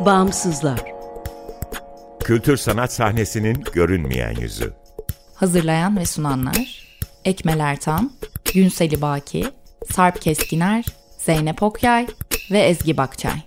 Bağımsızlar. Kültür sanat sahnesinin görünmeyen yüzü. Hazırlayan ve sunanlar Ekmel Ertan, Günseli Baki, Sarp Keskiner, Zeynep Okyay ve Ezgi Bakçay.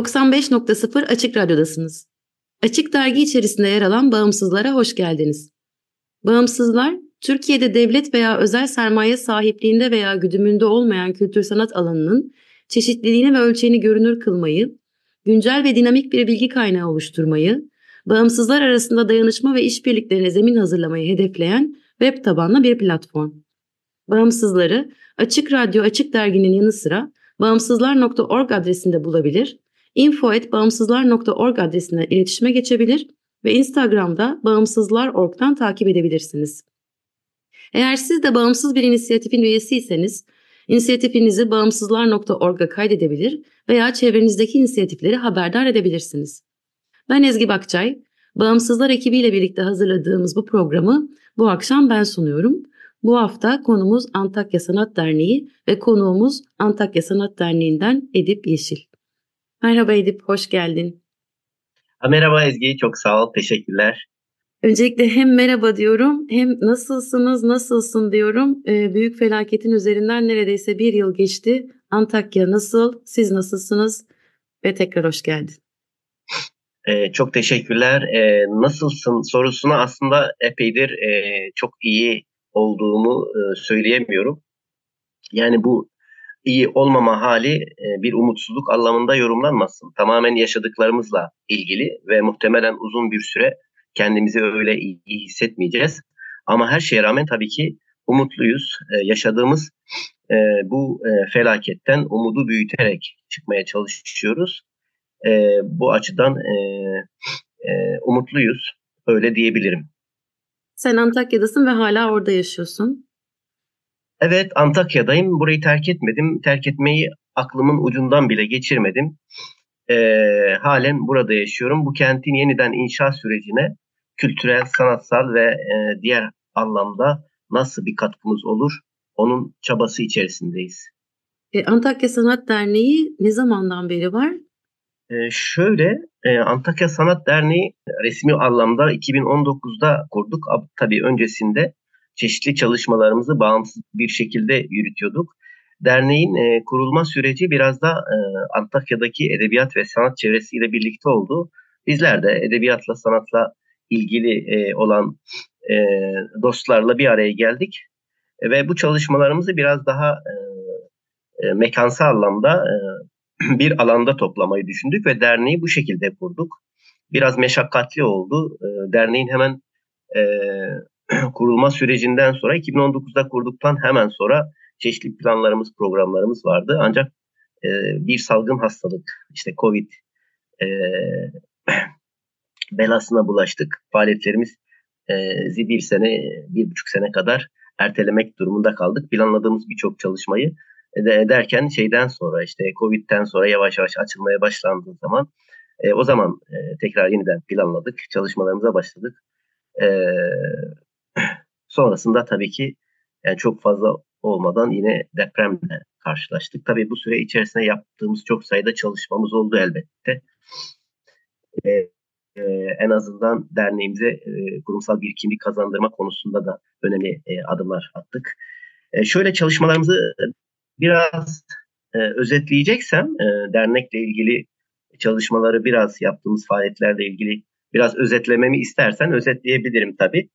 95.0 Açık Radyo'dasınız. Açık Dergi içerisinde yer alan Bağımsızlara hoş geldiniz. Bağımsızlar, Türkiye'de devlet veya özel sermaye sahipliğinde veya güdümünde olmayan kültür sanat alanının çeşitliliğini ve ölçeğini görünür kılmayı, güncel ve dinamik bir bilgi kaynağı oluşturmayı, bağımsızlar arasında dayanışma ve işbirliklerine zemin hazırlamayı hedefleyen web tabanlı bir platform. Bağımsızları Açık Radyo Açık Dergi'nin yanı sıra bağımsızlar.org adresinde bulabilir, info.bağımsızlar.org adresinden iletişime geçebilir ve Instagram'da bağımsızlar.org'dan takip edebilirsiniz. Eğer siz de bağımsız bir inisiyatifin üyesiyseniz, inisiyatifinizi bağımsızlar.org'a kaydedebilir veya çevrenizdeki inisiyatifleri haberdar edebilirsiniz. Ben Ezgi Bakçay, Bağımsızlar ekibiyle birlikte hazırladığımız bu programı bu akşam ben sunuyorum. Bu hafta konumuz Antakya Sanat Derneği ve konuğumuz Antakya Sanat Derneği'nden Edip Yeşil. Merhaba Edip, hoş geldin. Merhaba Ezgi, çok sağ ol, teşekkürler. Öncelikle hem merhaba diyorum hem nasılsınız, nasılsın diyorum. Ee, büyük felaketin üzerinden neredeyse bir yıl geçti. Antakya nasıl, siz nasılsınız ve tekrar hoş geldin. Ee, çok teşekkürler. Ee, nasılsın sorusuna aslında epeydir e, çok iyi olduğumu e, söyleyemiyorum. Yani bu iyi olmama hali e, bir umutsuzluk anlamında yorumlanmasın. Tamamen yaşadıklarımızla ilgili ve muhtemelen uzun bir süre kendimizi öyle iyi, hissetmeyeceğiz. Ama her şeye rağmen tabii ki umutluyuz. E, yaşadığımız e, bu felaketten umudu büyüterek çıkmaya çalışıyoruz. Bu açıdan umutluyuz. Öyle diyebilirim. Sen Antakya'dasın ve hala orada yaşıyorsun. Evet Antakya'dayım. Burayı terk etmedim. Terk etmeyi aklımın ucundan bile geçirmedim. Ee, halen burada yaşıyorum. Bu kentin yeniden inşa sürecine kültürel, sanatsal ve e, diğer anlamda nasıl bir katkımız olur onun çabası içerisindeyiz. E, Antakya Sanat Derneği ne zamandan beri var? Ee, şöyle e, Antakya Sanat Derneği resmi anlamda 2019'da kurduk. Tabii öncesinde çeşitli çalışmalarımızı bağımsız bir şekilde yürütüyorduk. Derneğin e, kurulma süreci biraz da e, Antakya'daki edebiyat ve sanat çevresiyle birlikte oldu. Bizler de edebiyatla, sanatla ilgili e, olan e, dostlarla bir araya geldik. E, ve bu çalışmalarımızı biraz daha e, e, mekansal anlamda e, bir alanda toplamayı düşündük ve derneği bu şekilde kurduk. Biraz meşakkatli oldu. E, derneğin hemen e, kurulma sürecinden sonra 2019'da kurduktan hemen sonra çeşitli planlarımız, programlarımız vardı. Ancak e, bir salgın hastalık, işte Covid e, belasına bulaştık. Faaliyetlerimiz e, bir sene, bir buçuk sene kadar ertelemek durumunda kaldık. Planladığımız birçok çalışmayı de, derken şeyden sonra işte Covid'den sonra yavaş yavaş açılmaya başlandığı zaman e, o zaman e, tekrar yeniden planladık. Çalışmalarımıza başladık. E, sonrasında tabii ki yani çok fazla olmadan yine depremle karşılaştık. Tabii bu süre içerisinde yaptığımız çok sayıda çalışmamız oldu elbette. E, e, en azından derneğimize e, kurumsal bir kimlik kazandırma konusunda da önemli e, adımlar attık. E, şöyle çalışmalarımızı biraz e, özetleyeceksem e, dernekle ilgili çalışmaları biraz yaptığımız faaliyetlerle ilgili biraz özetlememi istersen özetleyebilirim tabii.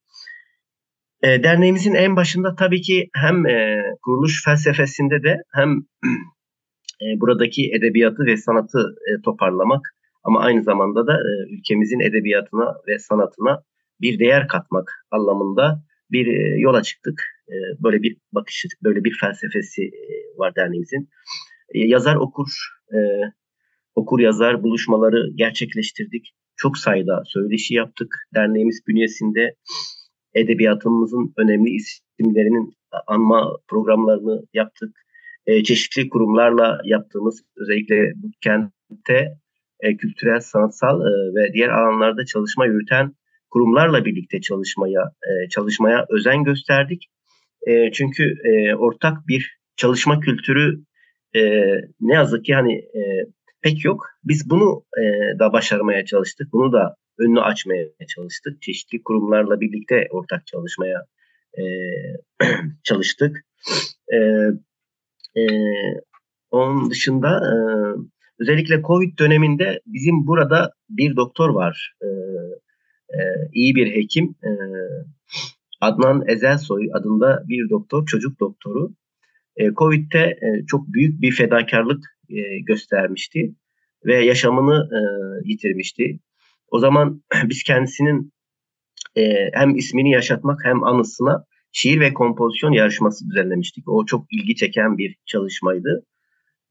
E, derneğimizin en başında tabii ki hem e, kuruluş felsefesinde de hem e, buradaki edebiyatı ve sanatı e, toparlamak ama aynı zamanda da e, ülkemizin edebiyatına ve sanatına bir değer katmak anlamında bir e, yola çıktık. E, böyle bir bakış, böyle bir felsefesi e, var derneğimizin. E, yazar okur e, okur yazar buluşmaları gerçekleştirdik. Çok sayıda söyleşi yaptık. Derneğimiz bünyesinde edebiyatımızın önemli isimlerinin anma programlarını yaptık. E, çeşitli kurumlarla yaptığımız özellikle bu kentte e, kültürel, sanatsal e, ve diğer alanlarda çalışma yürüten kurumlarla birlikte çalışmaya e, çalışmaya özen gösterdik. E, çünkü e, ortak bir çalışma kültürü e, ne yazık ki hani e, pek yok. Biz bunu e, da başarmaya çalıştık. Bunu da önünü açmaya çalıştık. Çeşitli kurumlarla birlikte ortak çalışmaya e, çalıştık. E, e, onun dışında e, özellikle Covid döneminde bizim burada bir doktor var. E, e, iyi bir hekim. E, Adnan Ezelsoy adında bir doktor, çocuk doktoru. E, Covid'de e, çok büyük bir fedakarlık e, göstermişti ve yaşamını e, yitirmişti. O zaman biz kendisinin e, hem ismini yaşatmak hem anısına şiir ve kompozisyon yarışması düzenlemiştik. O çok ilgi çeken bir çalışmaydı.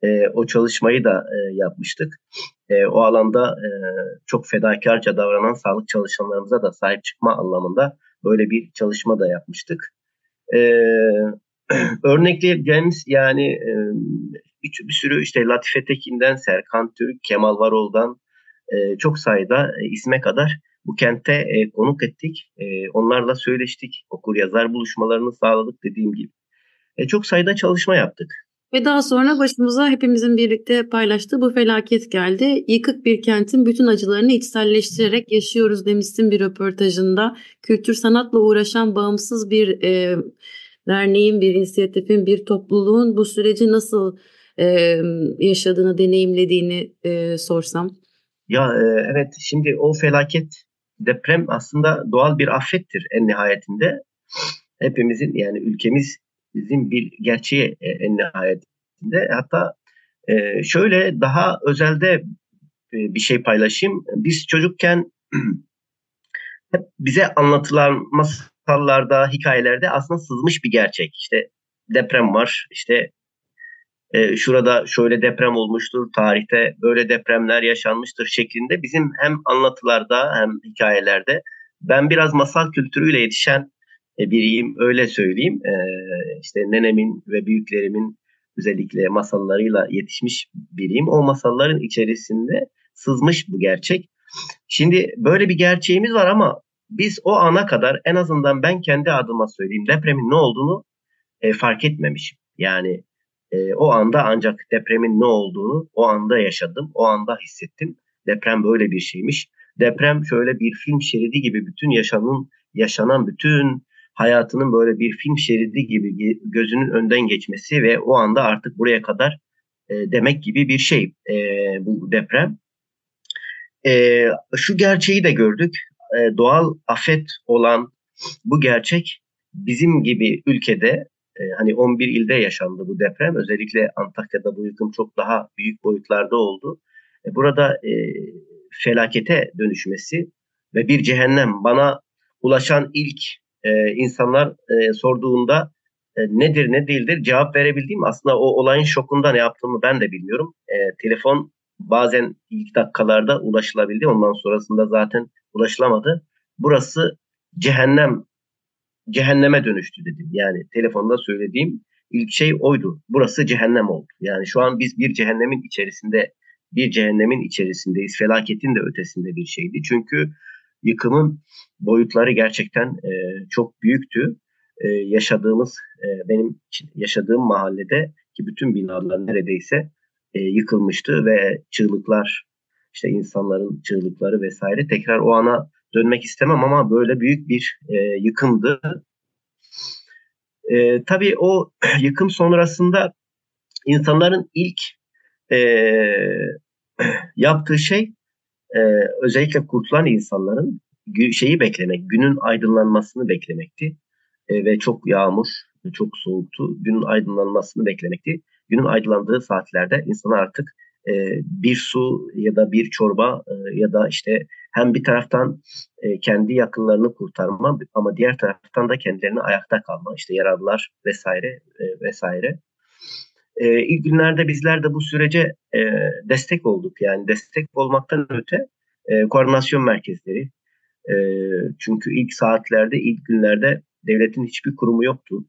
E, o çalışmayı da e, yapmıştık. E, o alanda e, çok fedakarca davranan sağlık çalışanlarımıza da sahip çıkma anlamında böyle bir çalışma da yapmıştık. E, örnekleyeceğimiz yani e, bir, bir sürü işte Latife Tekin'den, Serkan Türk, Kemal Varol'dan e, çok sayıda e, isme kadar bu kente e, konuk ettik. Onlarla söyleştik. Okur yazar buluşmalarını sağladık dediğim gibi. Çok sayıda çalışma yaptık. Ve daha sonra başımıza hepimizin birlikte paylaştığı bu felaket geldi. Yıkık bir kentin bütün acılarını içselleştirerek yaşıyoruz demişsin bir röportajında. Kültür sanatla uğraşan bağımsız bir e, derneğin, bir inisiyatifin, bir topluluğun bu süreci nasıl e, yaşadığını, deneyimlediğini e, sorsam. Ya e, evet şimdi o felaket deprem aslında doğal bir afettir en nihayetinde. Hepimizin yani ülkemiz bizim bir gerçeği e, en nihayetinde. Hatta e, şöyle daha özelde e, bir şey paylaşayım. Biz çocukken hep bize anlatılan masallarda, hikayelerde aslında sızmış bir gerçek. İşte deprem var, işte e, şurada şöyle deprem olmuştur, tarihte böyle depremler yaşanmıştır şeklinde bizim hem anlatılarda hem hikayelerde ben biraz masal kültürüyle yetişen e, biriyim öyle söyleyeyim. E, işte nenemin ve büyüklerimin özellikle masallarıyla yetişmiş biriyim. O masalların içerisinde sızmış bu gerçek. Şimdi böyle bir gerçeğimiz var ama biz o ana kadar en azından ben kendi adıma söyleyeyim depremin ne olduğunu e, fark etmemişim. Yani e, o anda ancak depremin ne olduğunu o anda yaşadım, o anda hissettim. Deprem böyle bir şeymiş. Deprem şöyle bir film şeridi gibi bütün yaşanın yaşanan bütün hayatının böyle bir film şeridi gibi gözünün önden geçmesi ve o anda artık buraya kadar e, demek gibi bir şey e, bu deprem. E, şu gerçeği de gördük. E, doğal afet olan bu gerçek bizim gibi ülkede e, hani 11 ilde yaşandı bu deprem. Özellikle Antakya'da bu yıkım çok daha büyük boyutlarda oldu. E, burada e, felakete dönüşmesi ve bir cehennem bana ulaşan ilk e, insanlar e, sorduğunda e, nedir ne değildir cevap verebildiğim aslında o olayın şokunda ne yaptığımı ben de bilmiyorum. E, telefon bazen ilk dakikalarda ulaşılabildi ondan sonrasında zaten ulaşılamadı. Burası cehennem cehenneme dönüştü dedim. Yani telefonda söylediğim ilk şey oydu. Burası cehennem oldu. Yani şu an biz bir cehennemin içerisinde bir cehennemin içerisindeyiz. Felaketin de ötesinde bir şeydi. Çünkü yıkımın boyutları gerçekten e, çok büyüktü. E, yaşadığımız e, benim yaşadığım mahallede ki bütün binalar neredeyse e, yıkılmıştı ve çığlıklar işte insanların çığlıkları vesaire tekrar o ana dönmek istemem ama böyle büyük bir e, yıkımdı. E, tabii o yıkım sonrasında insanların ilk e, yaptığı şey e, özellikle kurtulan insanların şeyi beklemek, günün aydınlanmasını beklemekti. E, ve çok yağmur, çok soğuktu. Günün aydınlanmasını beklemekti. Günün aydınlandığı saatlerde insanlar artık e, bir su ya da bir çorba e, ya da işte hem bir taraftan e, kendi yakınlarını kurtarma ama diğer taraftan da kendilerini ayakta kalma işte yaralılar vesaire e, vesaire. E, ilk günlerde bizler de bu sürece e, destek olduk. Yani destek olmaktan öte e, koordinasyon merkezleri. E, çünkü ilk saatlerde, ilk günlerde devletin hiçbir kurumu yoktu.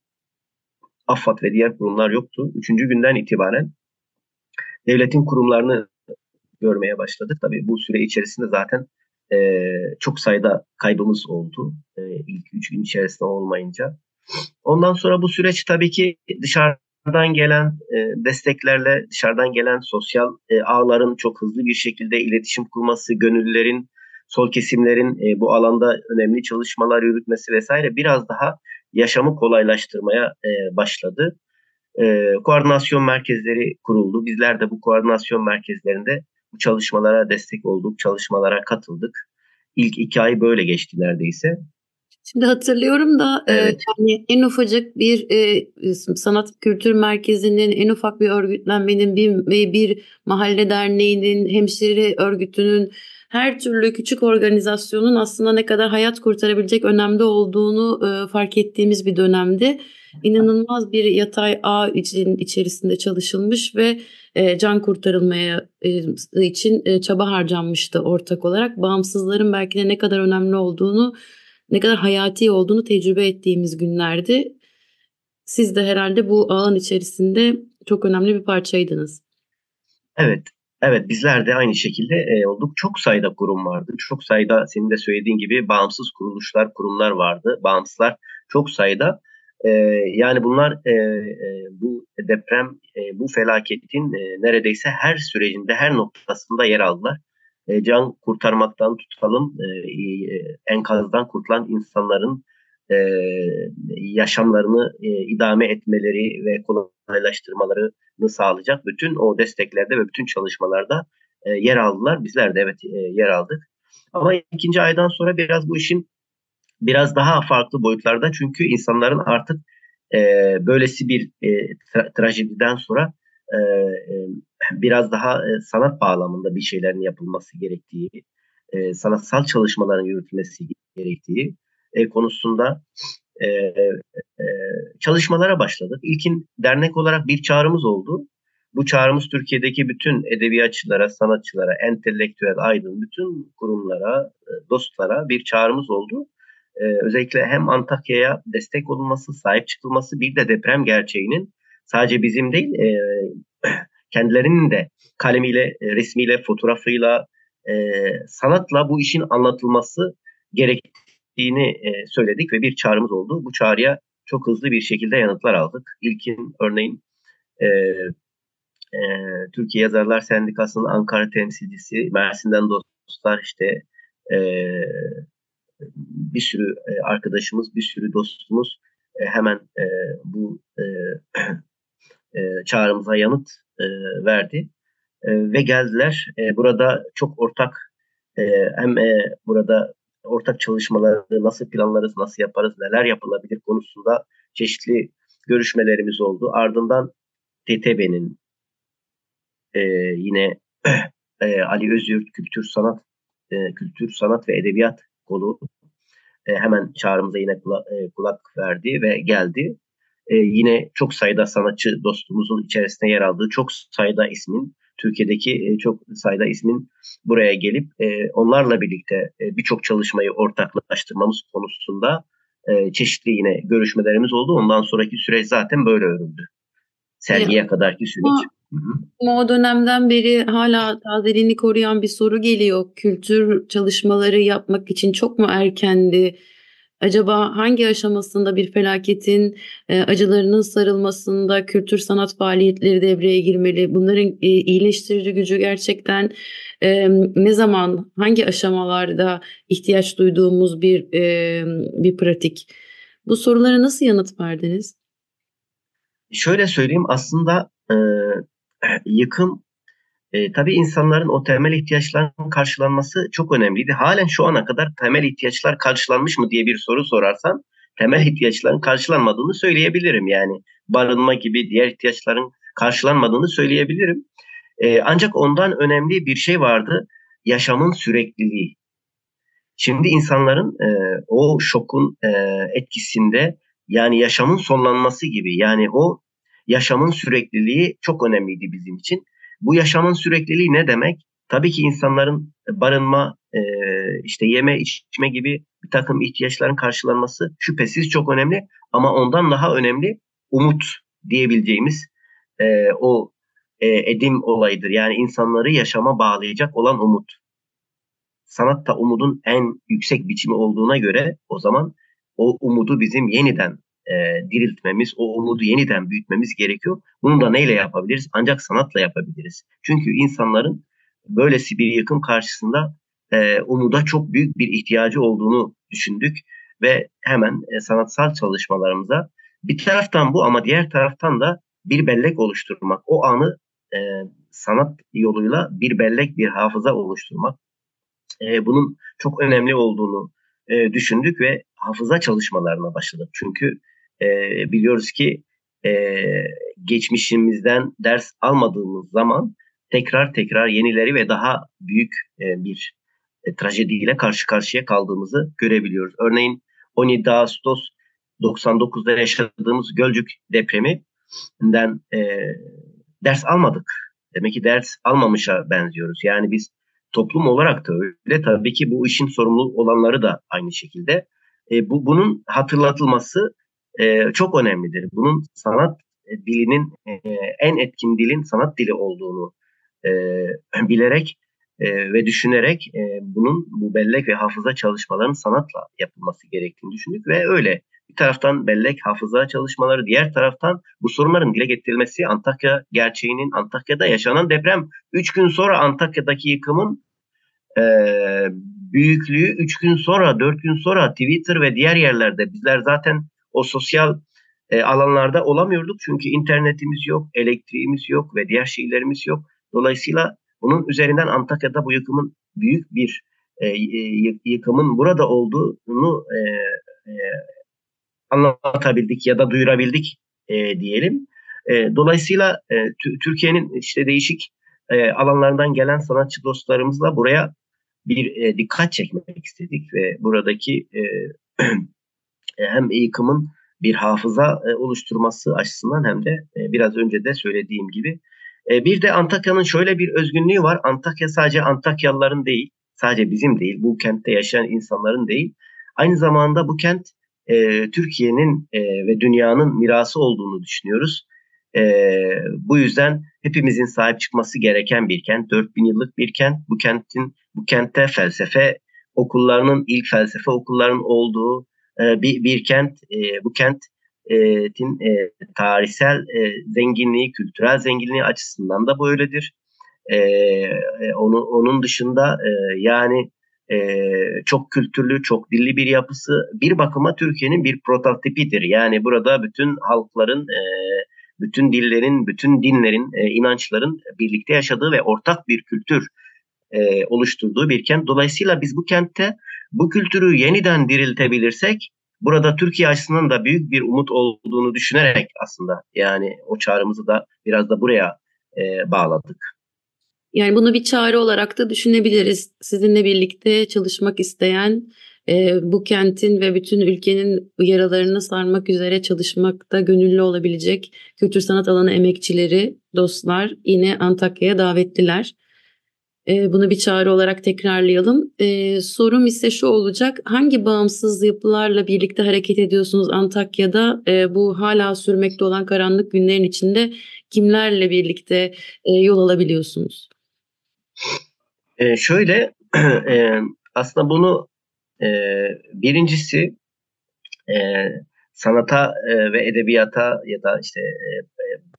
AFAD ve diğer kurumlar yoktu. Üçüncü günden itibaren devletin kurumlarını görmeye başladık. Tabii bu süre içerisinde zaten e, çok sayıda kaybımız oldu. E, ilk üç gün içerisinde olmayınca. Ondan sonra bu süreç tabii ki dışarıdan gelen e, desteklerle, dışarıdan gelen sosyal e, ağların çok hızlı bir şekilde iletişim kurması, gönüllülerin, sol kesimlerin e, bu alanda önemli çalışmalar yürütmesi vesaire biraz daha yaşamı kolaylaştırmaya e, başladı. E, koordinasyon merkezleri kuruldu. Bizler de bu koordinasyon merkezlerinde bu çalışmalara destek olduk, çalışmalara katıldık. İlk iki ay böyle geçti neredeyse. Şimdi hatırlıyorum da e, evet. e, yani en ufacık bir e, sanat kültür merkezinin, en ufak bir örgütlenmenin, bir, bir mahalle derneğinin, hemşire örgütünün, her türlü küçük organizasyonun aslında ne kadar hayat kurtarabilecek önemli olduğunu e, fark ettiğimiz bir dönemdi. İnanılmaz bir yatay ağ için içerisinde çalışılmış ve e, can kurtarılmaya e, için e, çaba harcanmıştı ortak olarak. Bağımsızların belki de ne kadar önemli olduğunu, ne kadar hayati olduğunu tecrübe ettiğimiz günlerdi. Siz de herhalde bu ağın içerisinde çok önemli bir parçaydınız. Evet, Evet bizler de aynı şekilde e, olduk. Çok sayıda kurum vardı. Çok sayıda senin de söylediğin gibi bağımsız kuruluşlar, kurumlar vardı. Bağımsızlar çok sayıda. E, yani bunlar e, e, bu deprem, e, bu felaketin e, neredeyse her sürecinde, her noktasında yer aldılar. E, can kurtarmaktan tutalım, e, e, enkazdan kurtulan insanların e, yaşamlarını e, idame etmeleri ve kolaylaştırmalarını sağlayacak bütün o desteklerde ve bütün çalışmalarda e, yer aldılar. Bizler de evet e, yer aldık. Ama ikinci aydan sonra biraz bu işin biraz daha farklı boyutlarda çünkü insanların artık e, böylesi bir e, tra- trajediden sonra e, e, biraz daha e, sanat bağlamında bir şeylerin yapılması gerektiği, e, sanatsal çalışmaların yürütülmesi gerektiği e, konusunda e, e, çalışmalara başladık. İlkin dernek olarak bir çağrımız oldu. Bu çağrımız Türkiye'deki bütün edebiyatçılara, sanatçılara, entelektüel, aydın, bütün kurumlara, e, dostlara bir çağrımız oldu. Ee, özellikle hem Antakya'ya destek olunması, sahip çıkılması bir de deprem gerçeğinin sadece bizim değil e, kendilerinin de kalemiyle, e, resmiyle, fotoğrafıyla, e, sanatla bu işin anlatılması gerektiği gerektiğini e, söyledik ve bir çağrımız oldu. Bu çağrıya çok hızlı bir şekilde yanıtlar aldık. İlkin örneğin e, e, Türkiye Yazarlar Sendikası'nın Ankara temsilcisi, Mersin'den dostlar işte e, bir sürü e, arkadaşımız, bir sürü dostumuz e, hemen e, bu çağrımıza yanıt verdi ve geldiler. Burada çok ortak hem burada ortak çalışmaları nasıl planlarız, nasıl yaparız, neler yapılabilir konusunda çeşitli görüşmelerimiz oldu. Ardından TTB'nin yine Ali Özgür Kültür Sanat Kültür Sanat ve Edebiyat kolu e, hemen çağrımıza yine kulak, e, kulak verdi ve geldi. E, yine çok sayıda sanatçı dostumuzun içerisinde yer aldığı çok sayıda ismin Türkiye'deki e, çok sayıda ismin buraya gelip e, onlarla birlikte e, birçok çalışmayı ortaklaştırmamız konusunda çeşitli yine görüşmelerimiz oldu. Ondan sonraki süreç zaten böyle örüldü. Sergiye ya, kadarki süreç. Ama o dönemden beri hala tazeliğini koruyan bir soru geliyor. Kültür çalışmaları yapmak için çok mu erkendi? Acaba hangi aşamasında bir felaketin e, acılarının sarılmasında kültür sanat faaliyetleri devreye girmeli? Bunların e, iyileştirici gücü gerçekten e, ne zaman, hangi aşamalarda ihtiyaç duyduğumuz bir e, bir pratik? Bu sorulara nasıl yanıt verdiniz? Şöyle söyleyeyim aslında e, yıkım e, tabii insanların o temel ihtiyaçlarının karşılanması çok önemliydi. Halen şu ana kadar temel ihtiyaçlar karşılanmış mı diye bir soru sorarsan temel ihtiyaçların karşılanmadığını söyleyebilirim. Yani barınma gibi diğer ihtiyaçların karşılanmadığını söyleyebilirim. E, ancak ondan önemli bir şey vardı. Yaşamın sürekliliği. Şimdi insanların e, o şokun e, etkisinde yani yaşamın sonlanması gibi yani o yaşamın sürekliliği çok önemliydi bizim için. Bu yaşamın sürekliliği ne demek? Tabii ki insanların barınma, e, işte yeme, içme gibi bir takım ihtiyaçların karşılanması şüphesiz çok önemli. Ama ondan daha önemli umut diyebileceğimiz e, o e, edim olayıdır. Yani insanları yaşama bağlayacak olan umut. Sanat da umudun en yüksek biçimi olduğuna göre o zaman o umudu bizim yeniden e, diriltmemiz, o umudu yeniden büyütmemiz gerekiyor. Bunu da neyle yapabiliriz? Ancak sanatla yapabiliriz. Çünkü insanların böylesi bir yıkım karşısında e, umuda çok büyük bir ihtiyacı olduğunu düşündük ve hemen e, sanatsal çalışmalarımıza bir taraftan bu ama diğer taraftan da bir bellek oluşturmak, o anı e, sanat yoluyla bir bellek, bir hafıza oluşturmak. E, bunun çok önemli olduğunu e, düşündük ve hafıza çalışmalarına başladık. Çünkü e, biliyoruz ki e, geçmişimizden ders almadığımız zaman tekrar tekrar yenileri ve daha büyük e, bir e, trajediyle karşı karşıya kaldığımızı görebiliyoruz. Örneğin 17 Ağustos 99'da yaşadığımız Gölcük depreminden e, ders almadık. Demek ki ders almamışa benziyoruz. Yani biz toplum olarak da öyle. Tabii ki bu işin sorumlu olanları da aynı şekilde. E, bu bunun hatırlatılması e, çok önemlidir. Bunun sanat dilinin e, en etkin dilin sanat dili olduğunu e, bilerek e, ve düşünerek e, bunun bu bellek ve hafıza çalışmalarının sanatla yapılması gerektiğini düşündük ve öyle bir taraftan bellek hafıza çalışmaları diğer taraftan bu sorunların dile getirilmesi Antakya gerçeğinin Antakya'da yaşanan deprem 3 gün sonra Antakya'daki yıkımın e, büyüklüğü 3 gün sonra 4 gün sonra Twitter ve diğer yerlerde bizler zaten o sosyal e, alanlarda olamıyorduk çünkü internetimiz yok, elektriğimiz yok ve diğer şeylerimiz yok. Dolayısıyla bunun üzerinden Antakya'da bu yıkımın büyük bir e, yıkımın burada olduğunu e, e, anlatabildik ya da duyurabildik e, diyelim. E, dolayısıyla e, Türkiye'nin işte değişik e, alanlardan gelen sanatçı dostlarımızla buraya bir e, dikkat çekmek istedik ve buradaki e, hem yıkımın bir hafıza e, oluşturması açısından hem de e, biraz önce de söylediğim gibi e, bir de Antakya'nın şöyle bir özgünlüğü var. Antakya sadece Antakyalıların değil, sadece bizim değil, bu kentte yaşayan insanların değil. Aynı zamanda bu kent e, Türkiye'nin e, ve dünyanın mirası olduğunu düşünüyoruz. E, bu yüzden hepimizin sahip çıkması gereken bir kent, 4000 yıllık bir kent. Bu kentin bu kentte felsefe okullarının ilk felsefe okullarının olduğu e, bir, bir kent. E, bu kent tin e, tarihsel e, zenginliği, kültürel zenginliği açısından da böyledir. E, onun, onun dışında e, yani e, çok kültürlü, çok dilli bir yapısı bir bakıma Türkiye'nin bir prototipidir. Yani burada bütün halkların, e, bütün dillerin, bütün dinlerin, e, inançların birlikte yaşadığı ve ortak bir kültür e, oluşturduğu bir kent. Dolayısıyla biz bu kentte bu kültürü yeniden diriltebilirsek burada Türkiye açısından da büyük bir umut olduğunu düşünerek aslında yani o çağrımızı da biraz da buraya e, bağladık. Yani bunu bir çağrı olarak da düşünebiliriz. Sizinle birlikte çalışmak isteyen e, bu kentin ve bütün ülkenin yaralarını sarmak üzere çalışmakta gönüllü olabilecek kültür sanat alanı emekçileri, dostlar yine Antakya'ya davetliler. E, bunu bir çağrı olarak tekrarlayalım. E, sorum ise şu olacak. Hangi bağımsız yapılarla birlikte hareket ediyorsunuz Antakya'da? E, bu hala sürmekte olan karanlık günlerin içinde kimlerle birlikte e, yol alabiliyorsunuz? E, şöyle e, aslında bunu e, birincisi e, sanata e, ve edebiyata ya da işte e,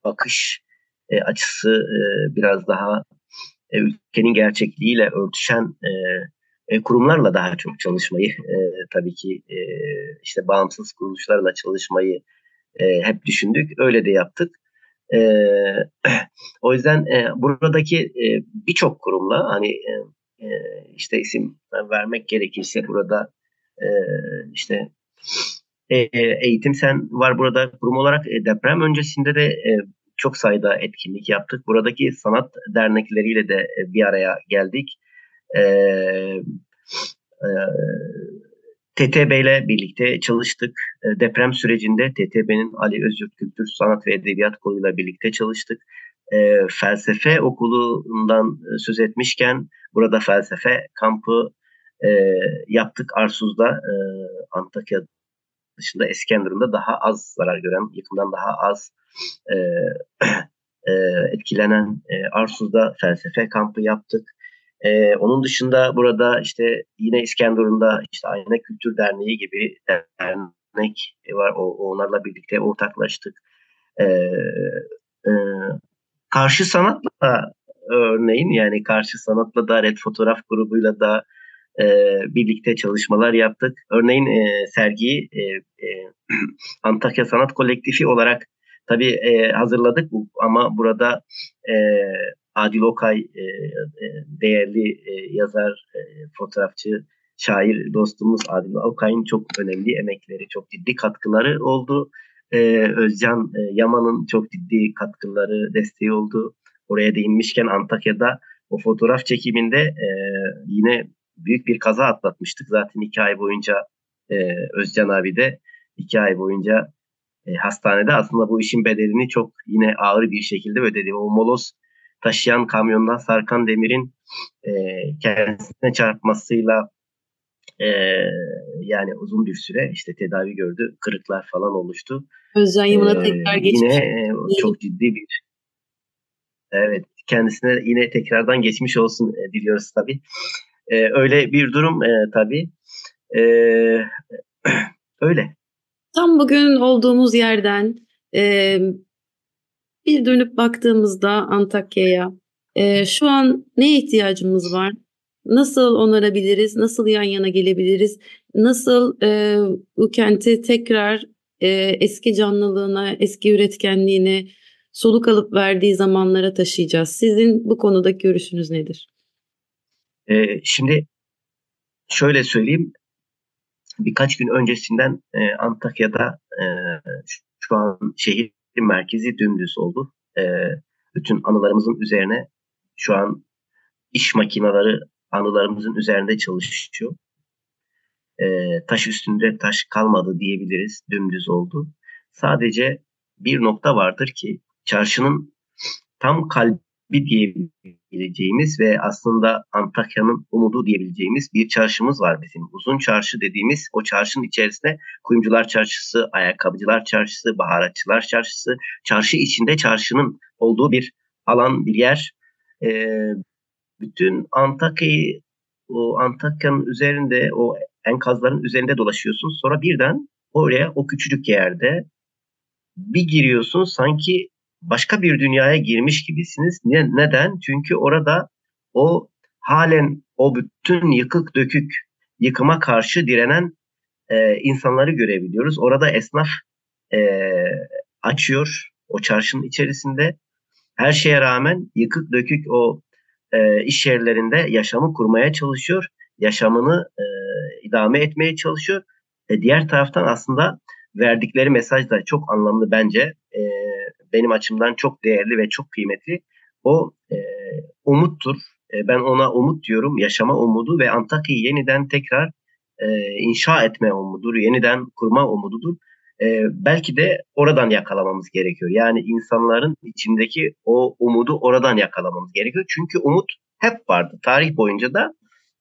bakış e, açısı e, biraz daha e, ülkenin gerçekliğiyle örtüşen e, e, kurumlarla daha çok çalışmayı e, tabii ki e, işte bağımsız kuruluşlarla çalışmayı e, hep düşündük. Öyle de yaptık. E, o yüzden e, buradaki e, birçok kurumla hani e, e, işte isim vermek gerekirse burada e, işte e, eğitim sen var burada kurum olarak e, deprem öncesinde de e, çok sayıda etkinlik yaptık. Buradaki sanat dernekleriyle de e, bir araya geldik. E, e, TTB ile birlikte çalıştık. E, deprem sürecinde TTB'nin Ali Özgürt Kültür, Sanat ve Edebiyat Kolu'yla birlikte çalıştık. E, felsefe okulundan e, söz etmişken burada felsefe kampı e, yaptık Arsuz'da, e, Antakya dışında Eskenderun'da daha az zarar gören, yıkımdan daha az e, e, etkilenen e, Arsuz'da felsefe kampı yaptık. E, onun dışında burada işte yine İskenderun'da işte Ayna Kültür Derneği gibi dernek var. O, onlarla birlikte ortaklaştık. E, e, karşı sanatla örneğin yani karşı sanatla da Red Fotoğraf grubuyla da e, birlikte çalışmalar yaptık. Örneğin e, sergiyi e, e, Antakya Sanat Kolektifi olarak tabii e, hazırladık ama burada e, Adil Okay e, e, değerli e, yazar, e, fotoğrafçı, şair dostumuz Adil Okay'ın çok önemli emekleri, çok ciddi katkıları oldu. E, Özcan e, Yaman'ın çok ciddi katkıları, desteği oldu. Oraya değinmişken Antakya'da o fotoğraf çekiminde e, yine büyük bir kaza atlatmıştık. Zaten iki ay boyunca e, Özcan abi de iki ay boyunca e, hastanede aslında bu işin bedelini çok yine ağır bir şekilde ödedi. O moloz taşıyan kamyondan Sarkan Demir'in e, kendisine çarpmasıyla e, yani uzun bir süre işte tedavi gördü. Kırıklar falan oluştu. Özcan Yılmaz'a ee, tekrar geçmiş. Yine e, çok ciddi bir evet kendisine yine tekrardan geçmiş olsun e, diliyoruz tabii. E, öyle bir durum e, tabii. E, öyle. Tam bugün olduğumuz yerden e, bir dönüp baktığımızda Antakya'ya e, şu an ne ihtiyacımız var? Nasıl onarabiliriz? Nasıl yan yana gelebiliriz? Nasıl e, bu kenti tekrar e, eski canlılığına, eski üretkenliğine soluk alıp verdiği zamanlara taşıyacağız? Sizin bu konudaki görüşünüz nedir? Ee, şimdi şöyle söyleyeyim. Birkaç gün öncesinden e, Antakya'da e, şu an şehir merkezi dümdüz oldu. E, bütün anılarımızın üzerine şu an iş makineleri anılarımızın üzerinde çalışıyor. E, taş üstünde taş kalmadı diyebiliriz. Dümdüz oldu. Sadece bir nokta vardır ki çarşının tam kalbi diyebileceğimiz ve aslında Antakya'nın umudu diyebileceğimiz bir çarşımız var bizim. Uzun çarşı dediğimiz o çarşının içerisinde kuyumcular çarşısı, ayakkabıcılar çarşısı, baharatçılar çarşısı, çarşı içinde çarşının olduğu bir alan, bir yer. Ee, bütün Antakya'yı o Antakya'nın üzerinde o enkazların üzerinde dolaşıyorsun. Sonra birden oraya o küçücük yerde bir giriyorsun sanki başka bir dünyaya girmiş gibisiniz. Ne, neden? Çünkü orada o halen o bütün yıkık dökük yıkıma karşı direnen e, insanları görebiliyoruz. Orada esnaf e, açıyor o çarşının içerisinde. Her şeye rağmen yıkık dökük o e, iş yerlerinde yaşamı kurmaya çalışıyor. Yaşamını e, idame etmeye çalışıyor. E, diğer taraftan aslında verdikleri mesaj da çok anlamlı bence. E, benim açımdan çok değerli ve çok kıymetli. O e, umuttur. E, ben ona umut diyorum. Yaşama umudu ve Antakya'yı yeniden tekrar e, inşa etme umududur. Yeniden kurma umududur. E, belki de oradan yakalamamız gerekiyor. Yani insanların içindeki o umudu oradan yakalamamız gerekiyor. Çünkü umut hep vardı. Tarih boyunca da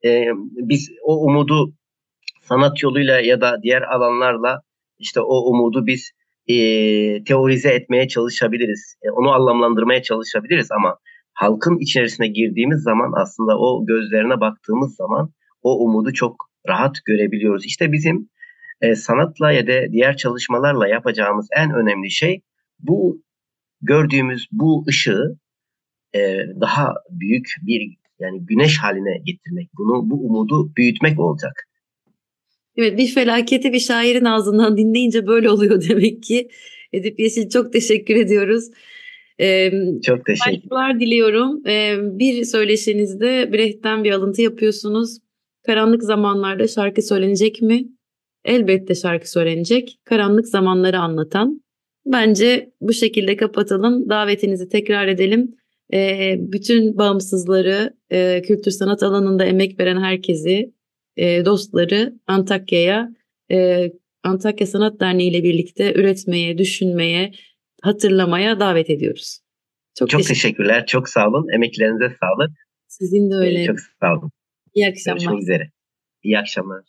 e, biz o umudu sanat yoluyla ya da diğer alanlarla işte o umudu biz e, teorize etmeye çalışabiliriz. E, onu anlamlandırmaya çalışabiliriz ama halkın içerisine girdiğimiz zaman aslında o gözlerine baktığımız zaman o umudu çok rahat görebiliyoruz. İşte bizim e, sanatla ya da diğer çalışmalarla yapacağımız en önemli şey bu gördüğümüz bu ışığı e, daha büyük bir yani güneş haline getirmek, bunu bu umudu büyütmek olacak. Evet bir felaketi bir şairin ağzından dinleyince böyle oluyor demek ki. Edip Yeşil çok teşekkür ediyoruz. Ee, çok teşekkürler diliyorum. Ee, bir söyleşinizde Brecht'ten bir alıntı yapıyorsunuz. Karanlık zamanlarda şarkı söylenecek mi? Elbette şarkı söylenecek. Karanlık zamanları anlatan. Bence bu şekilde kapatalım. Davetinizi tekrar edelim. Ee, bütün bağımsızları, e, kültür sanat alanında emek veren herkesi e, dostları Antakya'ya e, Antakya Sanat Derneği ile birlikte üretmeye, düşünmeye, hatırlamaya davet ediyoruz. Çok, teşekkür- teşekkürler. Çok sağ olun. Emeklerinize sağlık. Sizin de öyle. Çok sağ olun. İyi akşamlar. Görüşmek üzere. İyi akşamlar.